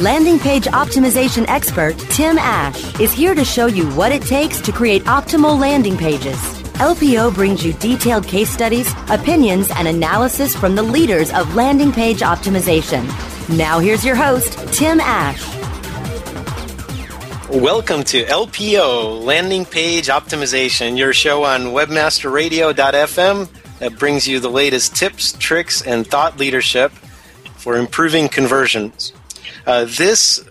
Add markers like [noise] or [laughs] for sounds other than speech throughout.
Landing Page Optimization expert Tim Ash is here to show you what it takes to create optimal landing pages. LPO brings you detailed case studies, opinions, and analysis from the leaders of landing page optimization. Now, here's your host, Tim Ash. Welcome to LPO, Landing Page Optimization, your show on webmasterradio.fm that brings you the latest tips, tricks, and thought leadership for improving conversions. Uh, this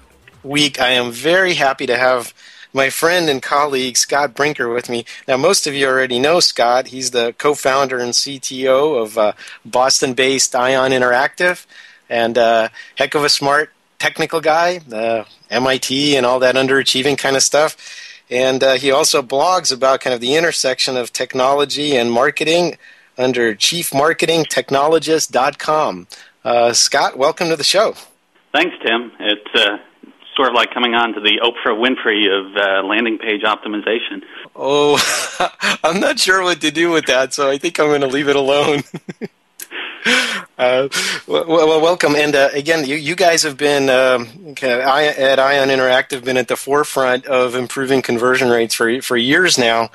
week, I am very happy to have my friend and colleague Scott Brinker with me. Now, most of you already know Scott. He's the co founder and CTO of uh, Boston based Ion Interactive and uh, heck of a smart technical guy, uh, MIT and all that underachieving kind of stuff. And uh, he also blogs about kind of the intersection of technology and marketing under chiefmarketingtechnologist.com. Uh, Scott, welcome to the show. Thanks, Tim. It's uh, sort of like coming on to the Oprah Winfrey of uh, landing page optimization. Oh, [laughs] I'm not sure what to do with that, so I think I'm going to leave it alone. [laughs] Uh, well, well, welcome, and uh, again, you, you guys have been um, at Ion Interactive been at the forefront of improving conversion rates for for years now.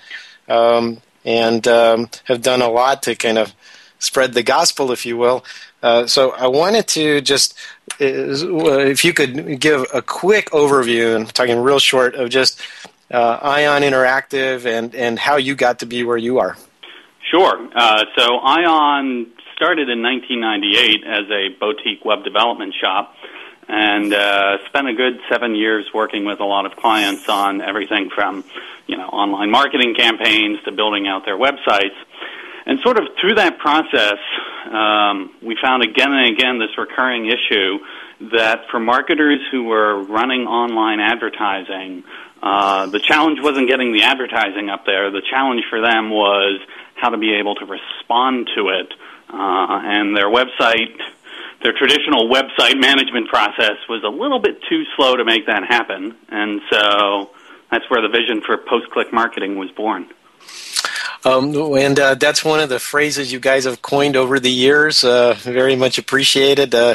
Um, and um, have done a lot to kind of spread the gospel, if you will. Uh, so I wanted to just, uh, if you could give a quick overview, and I'm talking real short, of just uh, Ion Interactive and, and how you got to be where you are. Sure. Uh, so Ion started in 1998 as a boutique web development shop and uh, spent a good seven years working with a lot of clients on everything from you know online marketing campaigns to building out their websites. And sort of through that process, um, we found again and again this recurring issue that for marketers who were running online advertising, uh, the challenge wasn't getting the advertising up there. The challenge for them was how to be able to respond to it. Uh, and their website their traditional website management process was a little bit too slow to make that happen. And so that's where the vision for post click marketing was born. Um, and uh, that's one of the phrases you guys have coined over the years. Uh, very much appreciated. Uh,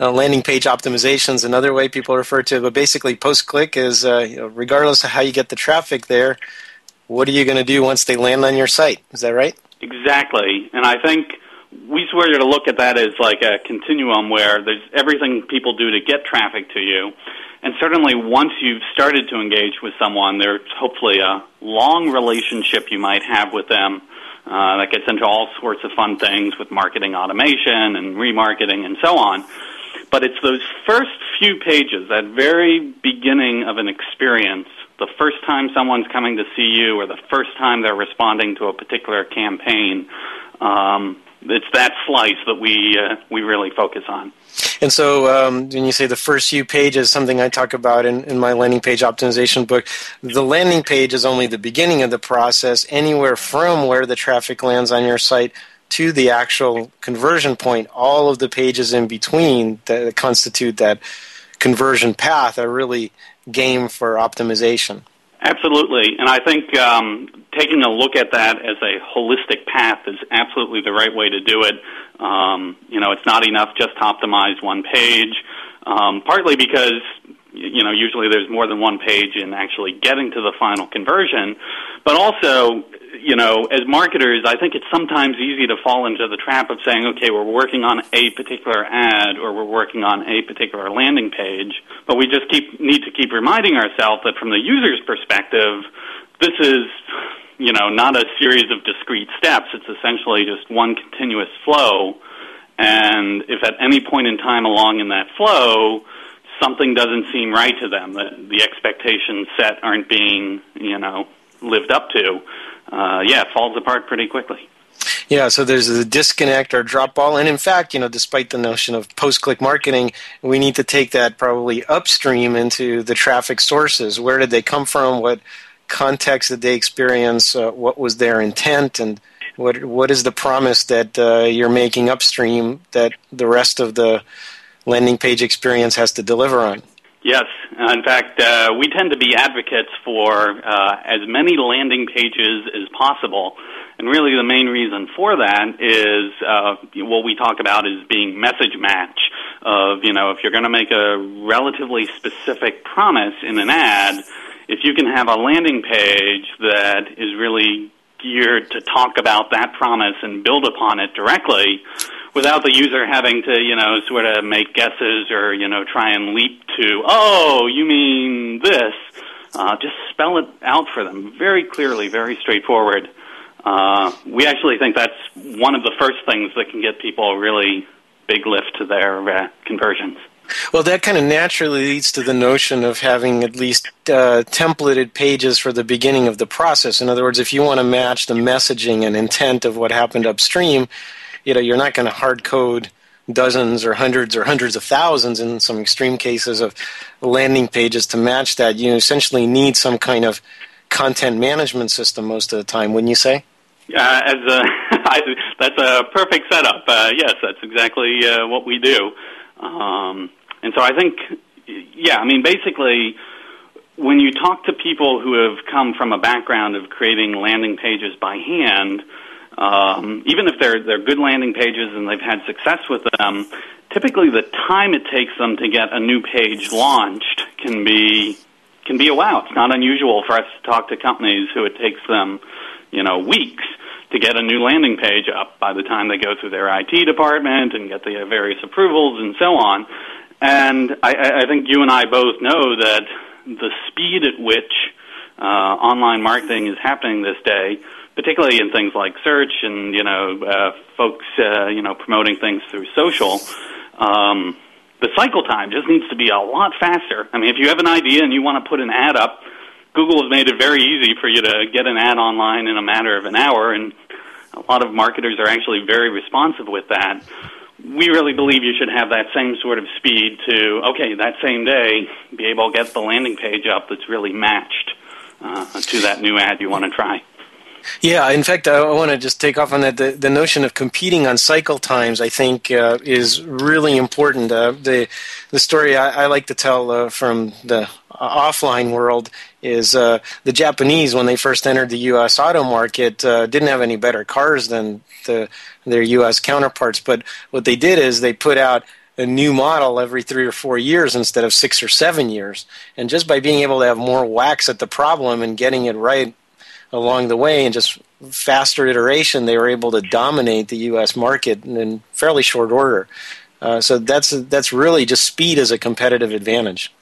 uh landing page optimization is another way people refer to it, but basically, post click is uh, you know, regardless of how you get the traffic there, what are you going to do once they land on your site? Is that right? Exactly. And I think we sort to look at that as like a continuum where there's everything people do to get traffic to you. And certainly once you've started to engage with someone, there's hopefully a long relationship you might have with them uh, that gets into all sorts of fun things with marketing automation and remarketing and so on. But it's those first few pages, that very beginning of an experience, the first time someone's coming to see you or the first time they're responding to a particular campaign, um, it's that slice that we uh, we really focus on. And so, um, when you say the first few pages, something I talk about in, in my landing page optimization book, the landing page is only the beginning of the process. Anywhere from where the traffic lands on your site to the actual conversion point, all of the pages in between that constitute that conversion path are really game for optimization. Absolutely, and I think um, taking a look at that as a holistic path is absolutely the right way to do it. Um, you know, it's not enough just to optimize one page, um, partly because you know usually there's more than one page in actually getting to the final conversion, but also you know as marketers, I think it's sometimes easy to fall into the trap of saying, okay, we're working on a particular ad or we're working on a particular landing page, but we just keep need to keep reminding ourselves that from the user's perspective, this is you know, not a series of discrete steps. It's essentially just one continuous flow. And if at any point in time along in that flow, something doesn't seem right to them, that the expectations set aren't being, you know, lived up to, uh, yeah, it falls apart pretty quickly. Yeah, so there's a disconnect or drop ball. And in fact, you know, despite the notion of post click marketing, we need to take that probably upstream into the traffic sources. Where did they come from? What context did they experience? Uh, what was their intent? And what what is the promise that uh, you're making upstream that the rest of the landing page experience has to deliver on? Yes. In fact, uh, we tend to be advocates for uh, as many landing pages as possible and really, the main reason for that is uh, what we talk about is being message match. Of you know, if you're going to make a relatively specific promise in an ad, if you can have a landing page that is really geared to talk about that promise and build upon it directly without the user having to, you know, sort of make guesses or, you know, try and leap to, oh, you mean this. Uh, just spell it out for them very clearly, very straightforward. Uh, we actually think that's one of the first things that can get people a really big lift to their uh, conversions. Well, that kind of naturally leads to the notion of having at least uh, templated pages for the beginning of the process. In other words, if you want to match the messaging and intent of what happened upstream, you know, you're not going to hard code dozens or hundreds or hundreds of thousands in some extreme cases of landing pages to match that. You essentially need some kind of content management system most of the time, wouldn't you say? Uh, as [laughs] that's a perfect setup. Uh, yes, that's exactly uh, what we do. Um, and so I think, yeah, I mean, basically, when you talk to people who have come from a background of creating landing pages by hand, um, even if they're they're good landing pages and they've had success with them, typically the time it takes them to get a new page launched can be can be a while. It's not unusual for us to talk to companies who it takes them, you know, weeks to get a new landing page up by the time they go through their IT department and get the various approvals and so on. And I, I think you and I both know that the speed at which uh, online marketing is happening this day, particularly in things like search and you know uh, folks uh, you know promoting things through social. Um, the cycle time just needs to be a lot faster. I mean, if you have an idea and you want to put an ad up, Google has made it very easy for you to get an ad online in a matter of an hour, and a lot of marketers are actually very responsive with that. We really believe you should have that same sort of speed to, okay, that same day, be able to get the landing page up that's really matched uh, to that new ad you want to try. Yeah, in fact, I want to just take off on that. The, the notion of competing on cycle times, I think, uh, is really important. Uh, the the story I, I like to tell uh, from the offline world is uh, the Japanese, when they first entered the U.S. auto market, uh, didn't have any better cars than the, their U.S. counterparts. But what they did is they put out a new model every three or four years instead of six or seven years. And just by being able to have more whacks at the problem and getting it right along the way and just faster iteration, they were able to dominate the U.S. market in fairly short order. Uh, so that's that's really just speed as a competitive advantage.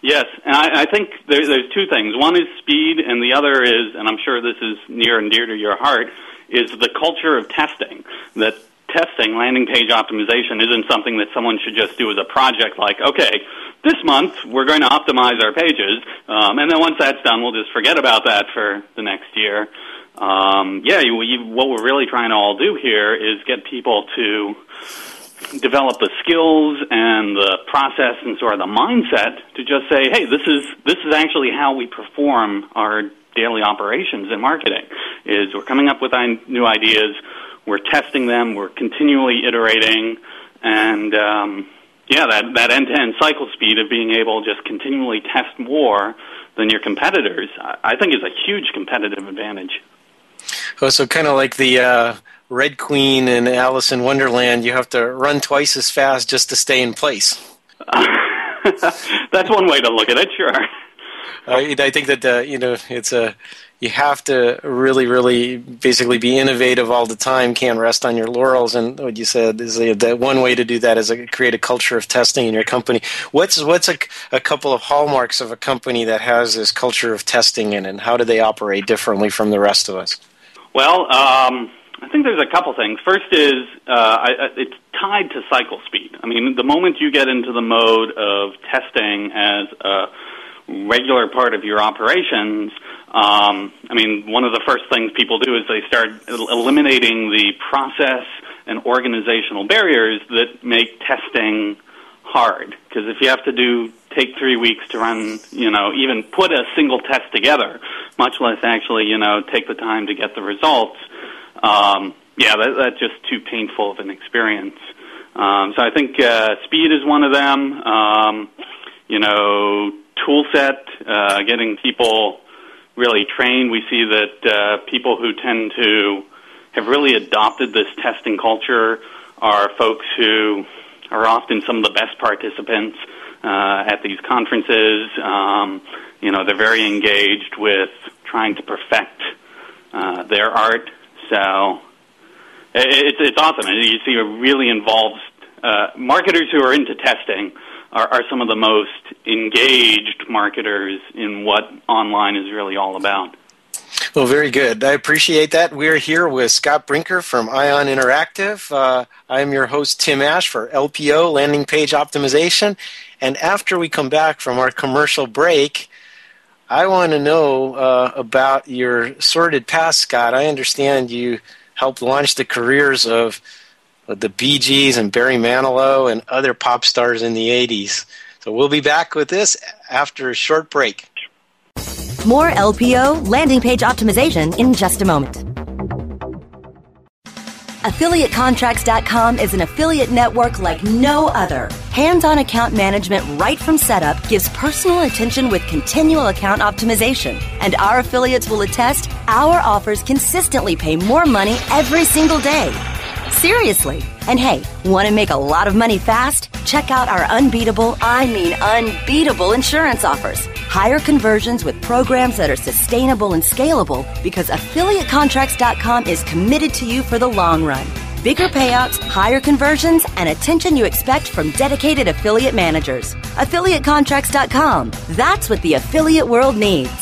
Yes, and I, I think there, there's two things. One is speed, and the other is, and I'm sure this is near and dear to your heart, is the culture of testing. That testing, landing page optimization, isn't something that someone should just do as a project like, okay, this month we're going to optimize our pages, um, and then once that's done, we'll just forget about that for the next year. Um, yeah, you, you, what we're really trying to all do here is get people to develop the skills and the process and sort of the mindset to just say, hey, this is this is actually how we perform our daily operations in marketing. Is we're coming up with new ideas, we're testing them, we're continually iterating, and um, yeah, that, that end-to-end cycle speed of being able to just continually test more than your competitors, I think is a huge competitive advantage. Oh, so kind of like the uh, Red Queen and Alice in Wonderland, you have to run twice as fast just to stay in place. [laughs] That's one way to look at it, sure. Uh, I think that uh, you know it's a you have to really, really basically be innovative all the time. Can't rest on your laurels. And what you said is that one way to do that is create a culture of testing in your company. What's what's a, a couple of hallmarks of a company that has this culture of testing in, and how do they operate differently from the rest of us? Well, um, I think there's a couple things. First is uh, I, it's tied to cycle speed. I mean, the moment you get into the mode of testing as a regular part of your operations, Um, I mean, one of the first things people do is they start eliminating the process and organizational barriers that make testing hard. Because if you have to do take three weeks to run, you know, even put a single test together, much less actually, you know, take the time to get the results. Um, yeah, that, that's just too painful of an experience. Um, so I think uh, speed is one of them. Um, you know, tool set, uh, getting people really trained. We see that uh, people who tend to have really adopted this testing culture are folks who are often some of the best participants uh, at these conferences. Um, you know, they're very engaged with trying to perfect uh, their art. So it's it's awesome. And you see a really involved uh, marketers who are into testing are, are some of the most engaged marketers in what online is really all about. Well, very good. I appreciate that. We're here with Scott Brinker from Ion Interactive. Uh, I'm your host, Tim Ash, for LPO, Landing Page Optimization. And after we come back from our commercial break, I want to know uh, about your sordid past, Scott. I understand you helped launch the careers of the Bee Gees and Barry Manilow and other pop stars in the 80s. So we'll be back with this after a short break. More LPO landing page optimization in just a moment. AffiliateContracts.com is an affiliate network like no other. Hands on account management right from setup gives personal attention with continual account optimization. And our affiliates will attest our offers consistently pay more money every single day. Seriously. And hey, want to make a lot of money fast? Check out our unbeatable, I mean unbeatable insurance offers. Higher conversions with programs that are sustainable and scalable because affiliatecontracts.com is committed to you for the long run. Bigger payouts, higher conversions, and attention you expect from dedicated affiliate managers. Affiliatecontracts.com. That's what the affiliate world needs.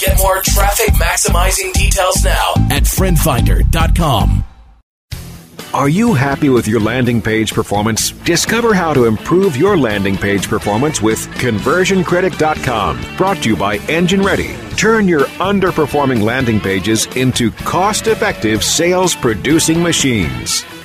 Get more traffic maximizing details now at friendfinder.com. Are you happy with your landing page performance? Discover how to improve your landing page performance with conversioncritic.com. Brought to you by Engine Ready. Turn your underperforming landing pages into cost effective sales producing machines.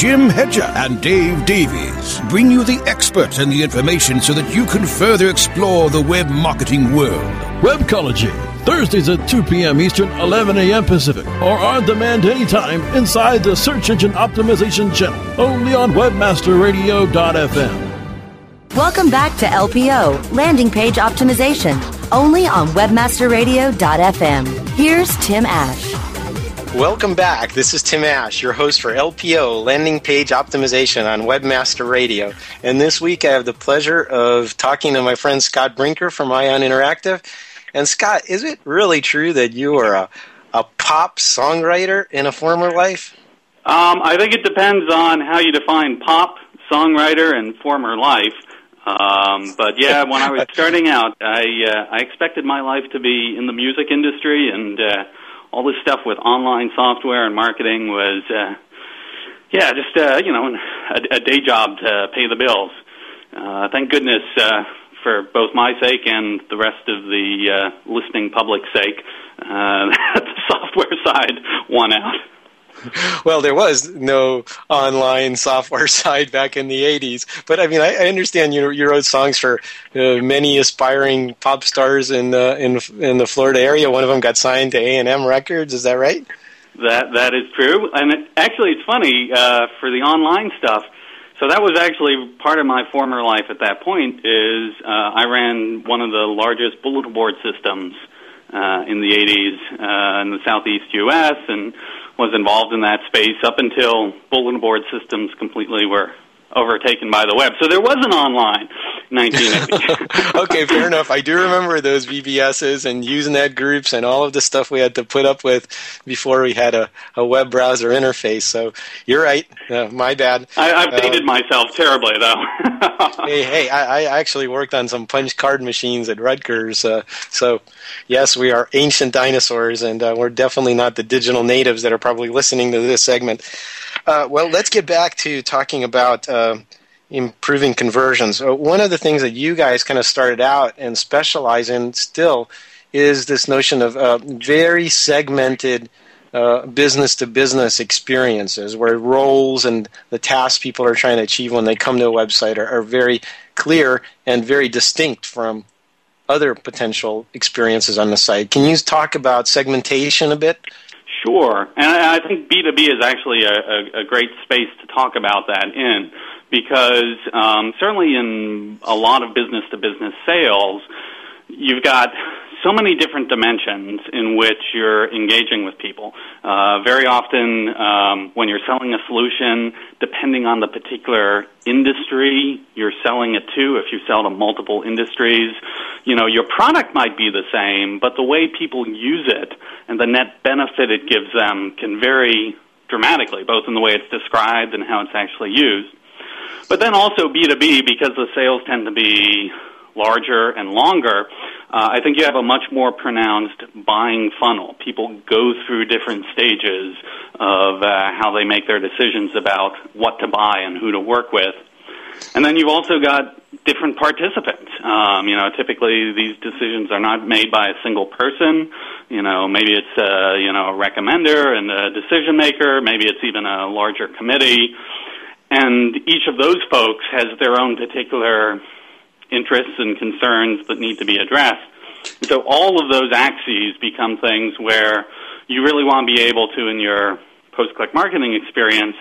Jim Hedger and Dave Davies bring you the experts and the information so that you can further explore the web marketing world. Webcology, Thursdays at 2 p.m. Eastern, 11 a.m. Pacific, or on demand anytime inside the Search Engine Optimization channel, only on WebmasterRadio.fm. Welcome back to LPO, Landing Page Optimization, only on WebmasterRadio.fm. Here's Tim Ash. Welcome back. This is Tim Ash, your host for LPO, Landing Page Optimization on Webmaster Radio. And this week I have the pleasure of talking to my friend Scott Brinker from Ion Interactive. And Scott, is it really true that you are a, a pop songwriter in a former life? Um, I think it depends on how you define pop, songwriter, and former life. Um, but yeah, when I was [laughs] starting out, I uh, I expected my life to be in the music industry, and uh, all this stuff with online software and marketing was, uh, yeah, just uh, you know, a, a day job to pay the bills. Uh, thank goodness uh, for both my sake and the rest of the uh, listening public's sake, uh, [laughs] the software side won out. [laughs] well, there was no online software [laughs] side back in the '80s, but I mean, I, I understand you you wrote songs for uh, many aspiring pop stars in the in in the Florida area. One of them got signed to A and M Records. Is that right? That that is true, and it, actually, it's funny uh, for the online stuff. So that was actually part of my former life at that point. Is uh, I ran one of the largest bulletin board systems uh, in the 80s uh, in the southeast U.S. and was involved in that space up until bulletin board systems completely were overtaken by the web. So there was an online 1980. [laughs] okay, fair enough. I do remember those BBSs and Usenet groups and all of the stuff we had to put up with before we had a, a web browser interface. So you're right. Uh, my bad. I, have uh, dated myself terribly, though. [laughs] hey, hey, I, I, actually worked on some punch card machines at Rutgers. Uh, so yes, we are ancient dinosaurs, and uh, we're definitely not the digital natives that are probably listening to this segment. Uh, well, let's get back to talking about uh, improving conversions. Uh, one of the things that you guys kind of started out and specialize in still is this notion of uh, very segmented business to business experiences where roles and the tasks people are trying to achieve when they come to a website are, are very clear and very distinct from other potential experiences on the site. Can you talk about segmentation a bit? Sure, and I think B2B is actually a, a, a great space to talk about that in because um, certainly in a lot of business to business sales, you've got so many different dimensions in which you're engaging with people. Uh, very often, um, when you're selling a solution, depending on the particular industry you're selling it to, if you sell to multiple industries, you know, your product might be the same, but the way people use it and the net benefit it gives them can vary dramatically, both in the way it's described and how it's actually used. But then also B2B, because the sales tend to be larger and longer, uh, I think you have a much more pronounced buying funnel. People go through different stages of uh, how they make their decisions about what to buy and who to work with. And then you've also got different participants. Um, you know, typically these decisions are not made by a single person. You know, maybe it's uh, you know a recommender and a decision maker. Maybe it's even a larger committee. And each of those folks has their own particular interests and concerns that need to be addressed. And so all of those axes become things where you really want to be able to, in your post-click marketing experience,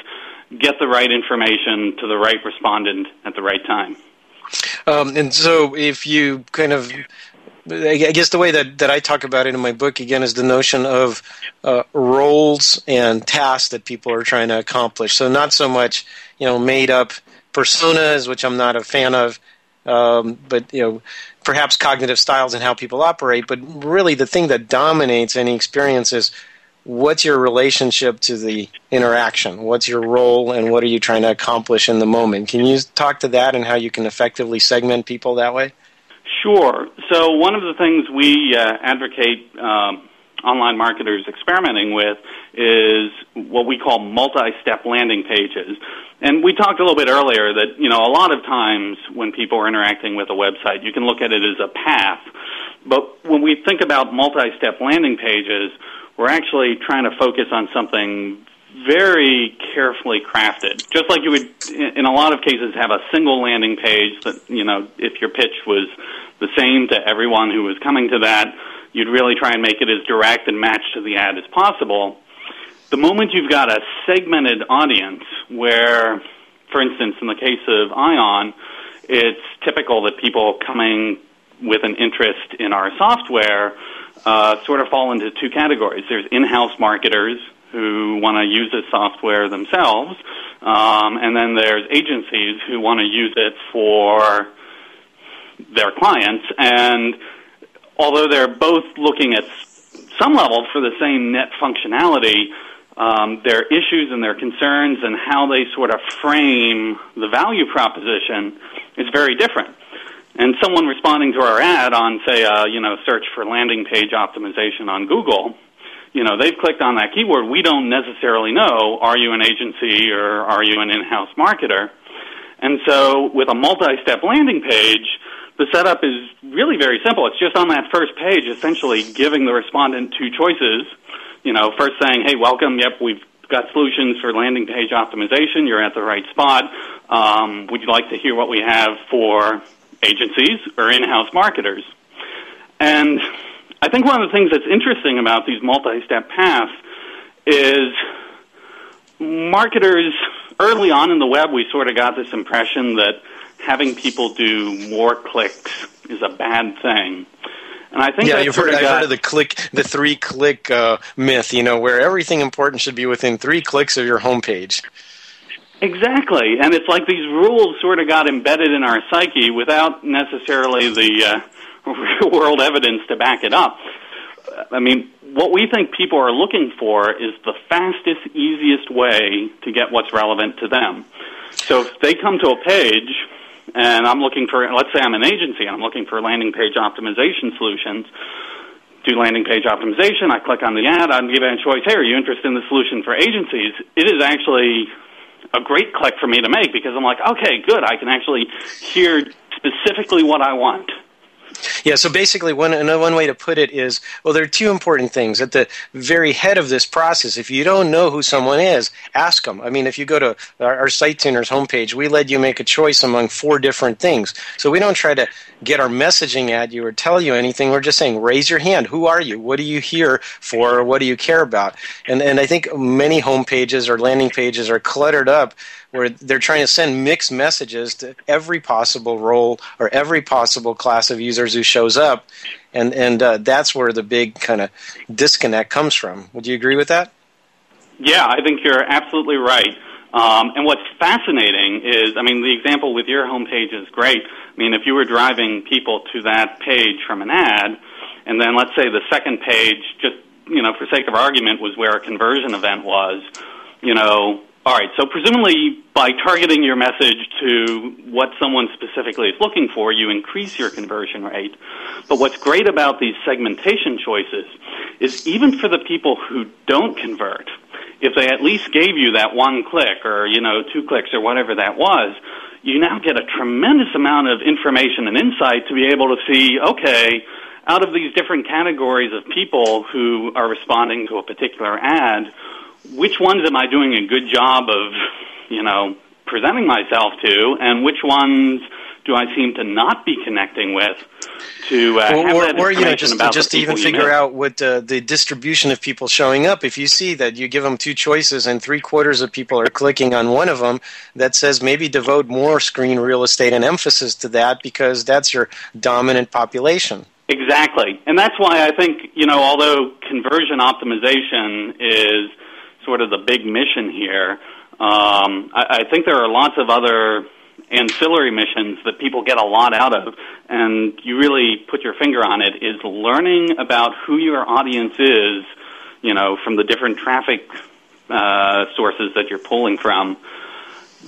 get the right information to the right respondent at the right time. Um, and so if you kind of I guess the way that, that I talk about it in my book again is the notion of uh, roles and tasks that people are trying to accomplish. So not so much you know made up personas, which I'm not a fan of, um, but you know, perhaps cognitive styles and how people operate. But really, the thing that dominates any experience is what's your relationship to the interaction? What's your role, and what are you trying to accomplish in the moment? Can you talk to that and how you can effectively segment people that way? Sure. So one of the things we uh, advocate um, online marketers experimenting with is what we call multi-step landing pages. And we talked a little bit earlier that, you know, a lot of times when people are interacting with a website, you can look at it as a path. But when we think about multi-step landing pages, we're actually trying to focus on something very carefully crafted. Just like you would, in a lot of cases, have a single landing page that, you know, if your pitch was the same to everyone who was coming to that, you'd really try and make it as direct and matched to the ad as possible. The moment you've got a segmented audience where, for instance, in the case of Ion, it's typical that people coming with an interest in our software uh, sort of fall into two categories. There's in-house marketers who want to use the software themselves, um, and then there's agencies who want to use it for their clients. And although they're both looking at some level for the same net functionality, um, their issues and their concerns and how they sort of frame the value proposition is very different. And someone responding to our ad on, say, uh, you know, search for landing page optimization on Google, you know, they've clicked on that keyword. We don't necessarily know, are you an agency or are you an in-house marketer? And so with a multi-step landing page, the setup is really very simple. It's just on that first page, essentially giving the respondent two choices you know, first saying, hey, welcome, yep, we've got solutions for landing page optimization. You're at the right spot. Um, would you like to hear what we have for agencies or in-house marketers? And I think one of the things that's interesting about these multi-step paths is marketers early on in the web, we sort of got this impression that having people do more clicks is a bad thing. And I think yeah, you've heard, got, heard of the click, the three click uh, myth. You know, where everything important should be within three clicks of your homepage. Exactly, and it's like these rules sort of got embedded in our psyche without necessarily the uh, real [laughs] world evidence to back it up. I mean, what we think people are looking for is the fastest, easiest way to get what's relevant to them. So if they come to a page and I'm looking for, let's say I'm an agency and I'm looking for landing page optimization solutions, do landing page optimization, I click on the ad, I'm given a choice, hey, are you interested in the solution for agencies? It is actually a great click for me to make because I'm like, okay, good, I can actually hear specifically what I want. Yeah, so basically, one one way to put it is, well, there are two important things at the very head of this process. If you don't know who someone is, ask them. I mean, if you go to our, our SiteTuners homepage, we let you make a choice among four different things. So we don't try to get our messaging at you or tell you anything. We're just saying, raise your hand. Who are you? What do you here for? What do you care about? And and I think many homepages or landing pages are cluttered up where they're trying to send mixed messages to every possible role or every possible class of users who shows up, and and uh, that's where the big kind of disconnect comes from. Would you agree with that? Yeah, I think you're absolutely right. Um, and what's fascinating is, I mean, the example with your homepage is great. I mean, if you were driving people to that page from an ad, and then let's say the second page, just you know, for sake of argument, was where a conversion event was, you know, all right, so presumably by targeting your message to what someone specifically is looking for, you increase your conversion rate. But what's great about these segmentation choices is even for the people who don't convert, if they at least gave you that one click or, you know, two clicks or whatever that was, you now get a tremendous amount of information and insight to be able to see, okay, out of these different categories of people who are responding to a particular ad, which ones am I doing a good job of, you know, presenting myself to, and which ones do I seem to not be connecting with? To uh, or, or, or you know, just just the even figure know. out what uh, the distribution of people showing up. If you see that you give them two choices and three quarters of people are clicking on one of them, that says maybe devote more screen real estate and emphasis to that because that's your dominant population. Exactly, and that's why I think you know, although conversion optimization is sort of the big mission here. Um, I, I think there are lots of other ancillary missions that people get a lot out of, and you really put your finger on it, is learning about who your audience is, you know, from the different traffic uh, sources that you're pulling from.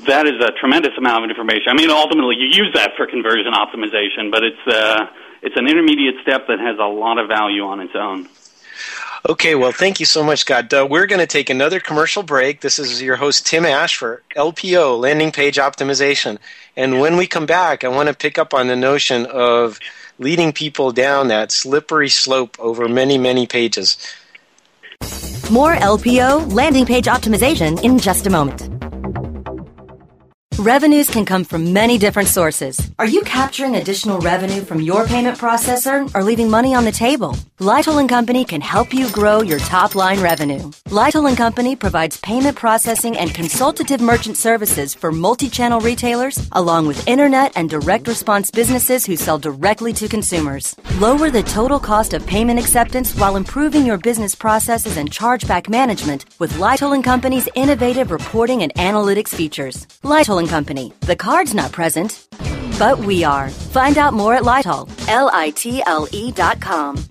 That is a tremendous amount of information. I mean, ultimately, you use that for conversion optimization, but it's uh, it's an intermediate step that has a lot of value on its own. Okay, well, thank you so much, Scott. Uh, we're going to take another commercial break. This is your host, Tim Ash, for LPO, Landing Page Optimization. And when we come back, I want to pick up on the notion of leading people down that slippery slope over many, many pages. More LPO, landing page optimization, in just a moment. Revenues can come from many different sources. Are you capturing additional revenue from your payment processor or leaving money on the table? Litle Company can help you grow your top line revenue. Litle Company provides payment processing and consultative merchant services for multi-channel retailers, along with internet and direct response businesses who sell directly to consumers. Lower the total cost of payment acceptance while improving your business processes and chargeback management with Litle Company's innovative reporting and analytics features. Litle and Company. The card's not present, but we are. Find out more at Litle. L-I-T-L-E dot com.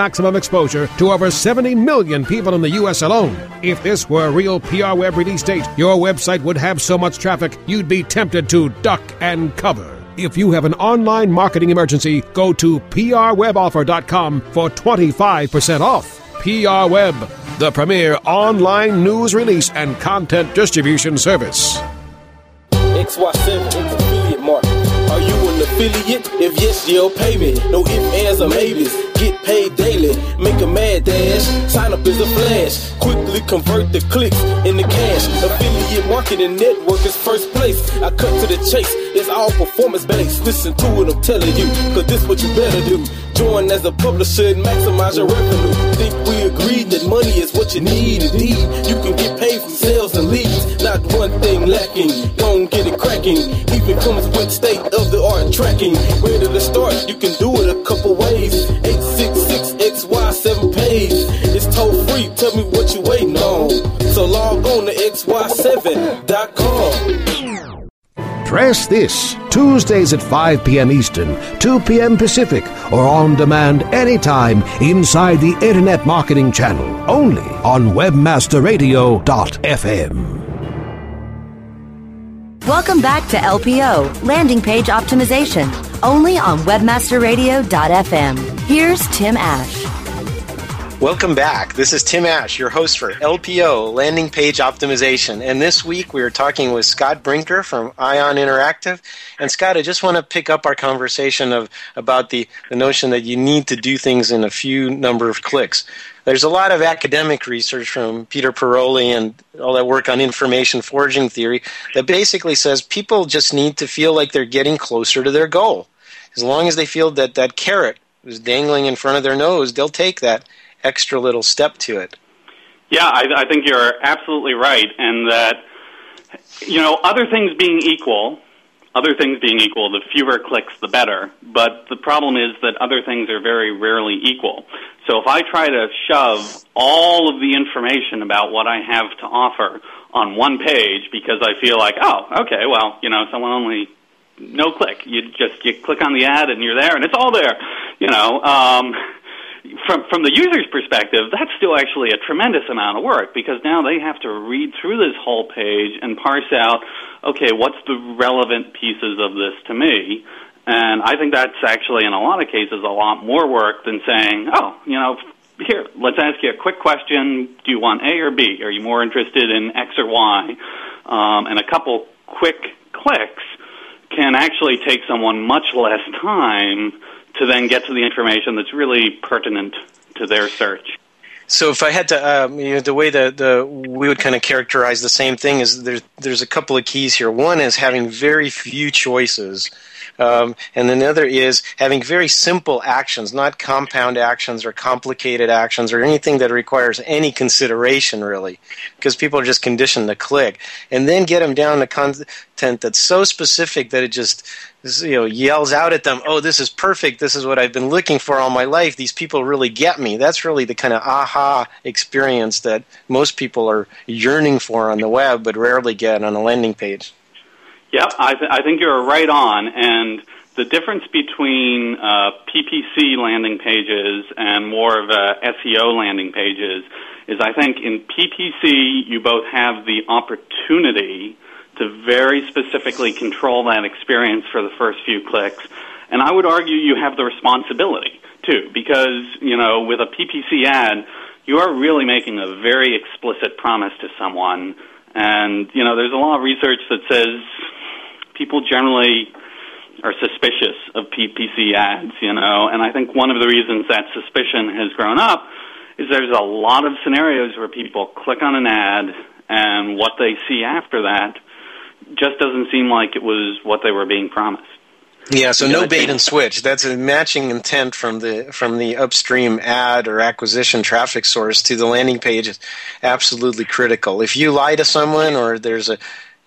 maximum exposure to over 70 million people in the U.S. alone. If this were a real PR Web release date, your website would have so much traffic you'd be tempted to duck and cover. If you have an online marketing emergency, go to prweboffer.com for 25% off. PR Web, the premier online news release and content distribution service. XY7 affiliate market. Are you an affiliate? If yes, you'll pay me. No ifs, ands, or maybes. Get paid daily. Make a mad dash. Sign up as a flash. Quickly convert the clicks into cash. Affiliate marketing network is first place. I cut to the chase. It's all performance based. Listen to what I'm telling you. Cause this what you better do. As a publisher and maximize your revenue. Think we agreed that money is what you need. Indeed, you can get paid from sales and leads. Not one thing lacking. Don't get it cracking. Even comes with state of the art tracking. Where to start? You can do it a couple ways. 866XY7 page. It's toll free. Tell me what you waiting on. So log on to XY7.com. Press this Tuesdays at 5 p.m. Eastern, 2 p.m. Pacific, or on demand anytime inside the Internet Marketing Channel, only on WebmasterRadio.fm. Welcome back to LPO, Landing Page Optimization, only on WebmasterRadio.fm. Here's Tim Ash. Welcome back. This is Tim Ash, your host for LPO, Landing Page Optimization. And this week we are talking with Scott Brinker from Ion Interactive. And Scott, I just want to pick up our conversation of about the, the notion that you need to do things in a few number of clicks. There's a lot of academic research from Peter Pirolli and all that work on information foraging theory that basically says people just need to feel like they're getting closer to their goal. As long as they feel that that carrot is dangling in front of their nose, they'll take that extra little step to it. Yeah, I, I think you're absolutely right, and that you know, other things being equal, other things being equal, the fewer clicks, the better. But the problem is that other things are very rarely equal. So if I try to shove all of the information about what I have to offer on one page because I feel like, oh, okay, well, you know, someone only no click. You just you click on the ad and you're there, and it's all there. You know. Um, from from the user's perspective, that's still actually a tremendous amount of work because now they have to read through this whole page and parse out, okay, what's the relevant pieces of this to me? And I think that's actually, in a lot of cases, a lot more work than saying, oh, you know, here, let's ask you a quick question. Do you want A or B? Are you more interested in X or Y? Um, and a couple quick clicks can actually take someone much less time to then get to the information that's really pertinent to their search. So if I had to, um, you know, the way that the we would kind of characterize the same thing is there's there's a couple of keys here. One is having very few choices, um, and another is having very simple actions, not compound actions or complicated actions or anything that requires any consideration really, because people are just conditioned to click, and then get them down to content that's so specific that it just you know yells out at them oh this is perfect. This is what i've been looking for all my life. These people really get me. That's really the kind of aha experience that most people are yearning for on the web but rarely get on a landing page yep i, th- I think you're right on and the difference between uh, ppc landing pages and more of a seo landing pages is i think in ppc you both have the opportunity to very specifically control that experience for the first few clicks. And I would argue you have the responsibility too, because, you know, with a PPC ad, you are really making a very explicit promise to someone. And, you know, there's a lot of research that says people generally are suspicious of PPC ads, you know, and I think one of the reasons that suspicion has grown up is there's a lot of scenarios where people click on an ad and what they see after that just doesn't seem like it was what they were being promised. Yeah, so no bait and switch. That's a matching intent from the from the upstream ad or acquisition traffic source to the landing page is absolutely critical. If you lie to someone or there's a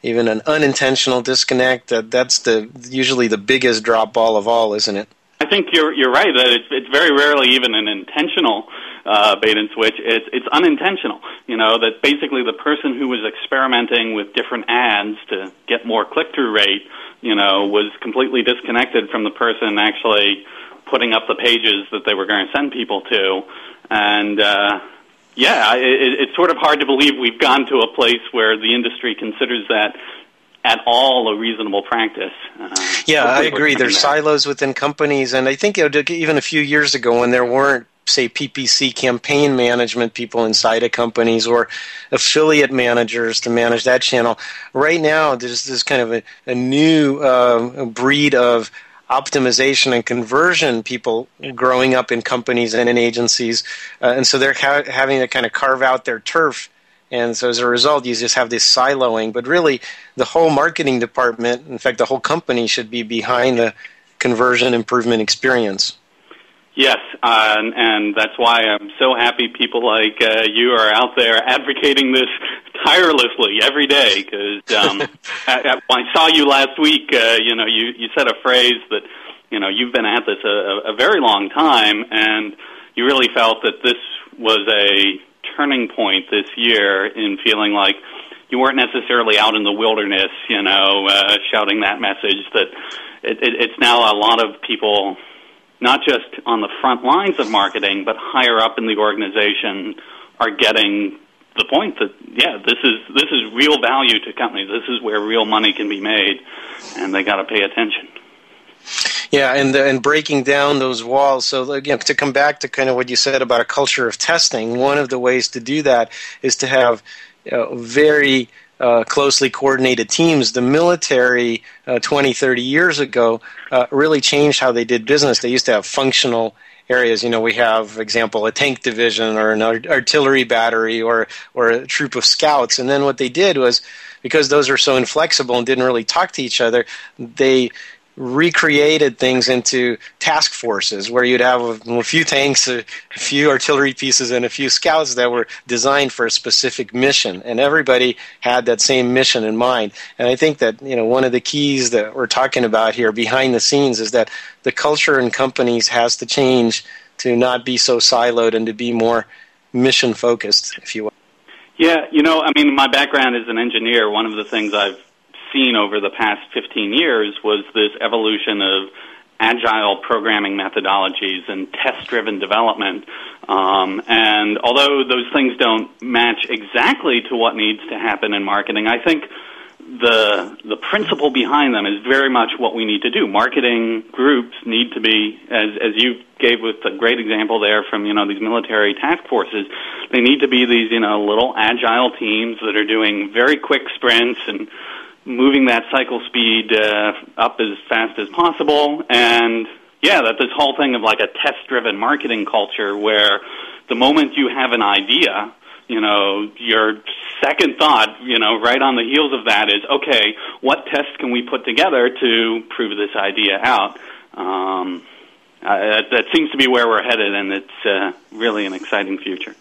even an unintentional disconnect, that that's the usually the biggest drop ball of all, isn't it? I think you're you're right that it's it's very rarely even an intentional uh, bait and switch. It's it's unintentional. You know that basically the person who was experimenting with different ads to get more click through rate, you know, was completely disconnected from the person actually putting up the pages that they were going to send people to, and. Uh, yeah, it, it's sort of hard to believe we've gone to a place where the industry considers that at all a reasonable practice. Uh, yeah, I agree. There's silos within companies, and I think you know, even a few years ago when there weren't say PPC campaign management people inside of companies or affiliate managers to manage that channel. Right now, there's this kind of a, a new uh, breed of optimization and conversion people growing up in companies and in agencies, uh, and so they're ha- having to kind of carve out their turf. And so as a result, you just have this siloing. But really, the whole marketing department, in fact, the whole company should be behind the conversion improvement experience. Yes, uh, and, and that's why I'm so happy people like uh, you are out there advocating this tirelessly every day. Because um, [laughs] I, I saw you last week, uh, you know, you you said a phrase that you know you've been at this a, a very long time, and you really felt that this was a turning point this year in feeling like you weren't necessarily out in the wilderness, you know, uh, shouting that message. That it, it, it's now a lot of people not just on the front lines of marketing, but higher up in the organization are getting the point that yeah, this is this is real value to companies. This is where real money can be made, and they got to pay attention. Yeah, and and breaking down those walls. So again, to come back to kind of what you said about a culture of testing, one of the ways to do that is to have you know, very uh, closely coordinated teams. The military, uh, 20, 30 years ago, uh, really changed how they did business. They used to have functional areas. You know, we have, example, a tank division or an artillery battery or, or a troop of scouts. And then what they did was, because those are so inflexible and didn't really talk to each other, they recreated things into task forces where you'd have a, a, few tanks, a few artillery pieces, and a few scouts that were designed for a specific mission, and everybody had that same mission in mind. And I think that you know one of the keys that we're talking about here behind the scenes is that the culture in companies has to change to not be so siloed and to be more mission focused, if you will. Yeah, you know, I mean, my background is an engineer. One of the things I've seen over the past 15 years was this evolution of agile programming methodologies and test driven development. Um, and although those things don't match exactly to what needs to happen in marketing, I think the the principle behind them is very much what we need to do. Marketing groups need to be, as as you gave with a great example there from you know these military task forces, they need to be these you know little agile teams that are doing very quick sprints and moving that cycle speed uh, up as fast as possible. And yeah, that this whole thing of like a test driven marketing culture where the moment you have an idea, you know, your second thought, you know, right on the heels of that is, okay, what tests can we put together to prove this idea out? Um, uh, that seems to be where we're headed, and it's uh, really an exciting future.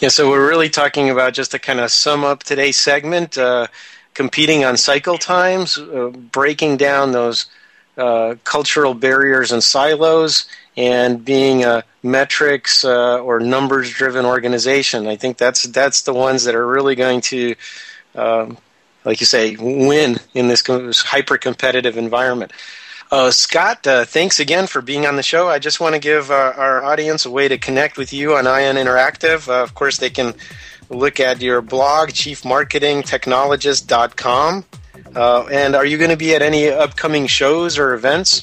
Yeah, so we're really talking about just to kind of sum up today's segment. Uh, competing on cycle times, uh, breaking down those uh, cultural barriers and silos, and being a metrics uh, or numbers driven organization. I think that's that's the ones that are really going to, um, like you say, win in this hyper competitive environment. Uh, Scott, uh, thanks again for being on the show. I just want to give uh, our audience a way to connect with you on ION Interactive. Uh, of course, they can look at your blog, chiefmarketingtechnologist.com. Uh, and are you going to be at any upcoming shows or events?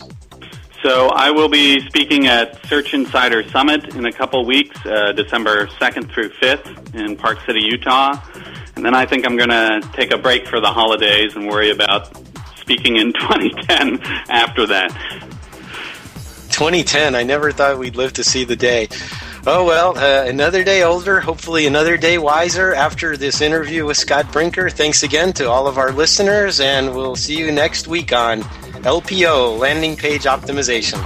So I will be speaking at Search Insider Summit in a couple weeks, uh, December 2nd through 5th in Park City, Utah. And then I think I'm going to take a break for the holidays and worry about speaking in [laughs] 2010 after that. 2010, I never thought we'd live to see the day. Oh, well, uh, another day older, hopefully another day wiser after this interview with Scott Brinker. Thanks again to all of our listeners, and we'll see you next week on LPO, Landing Page Optimization.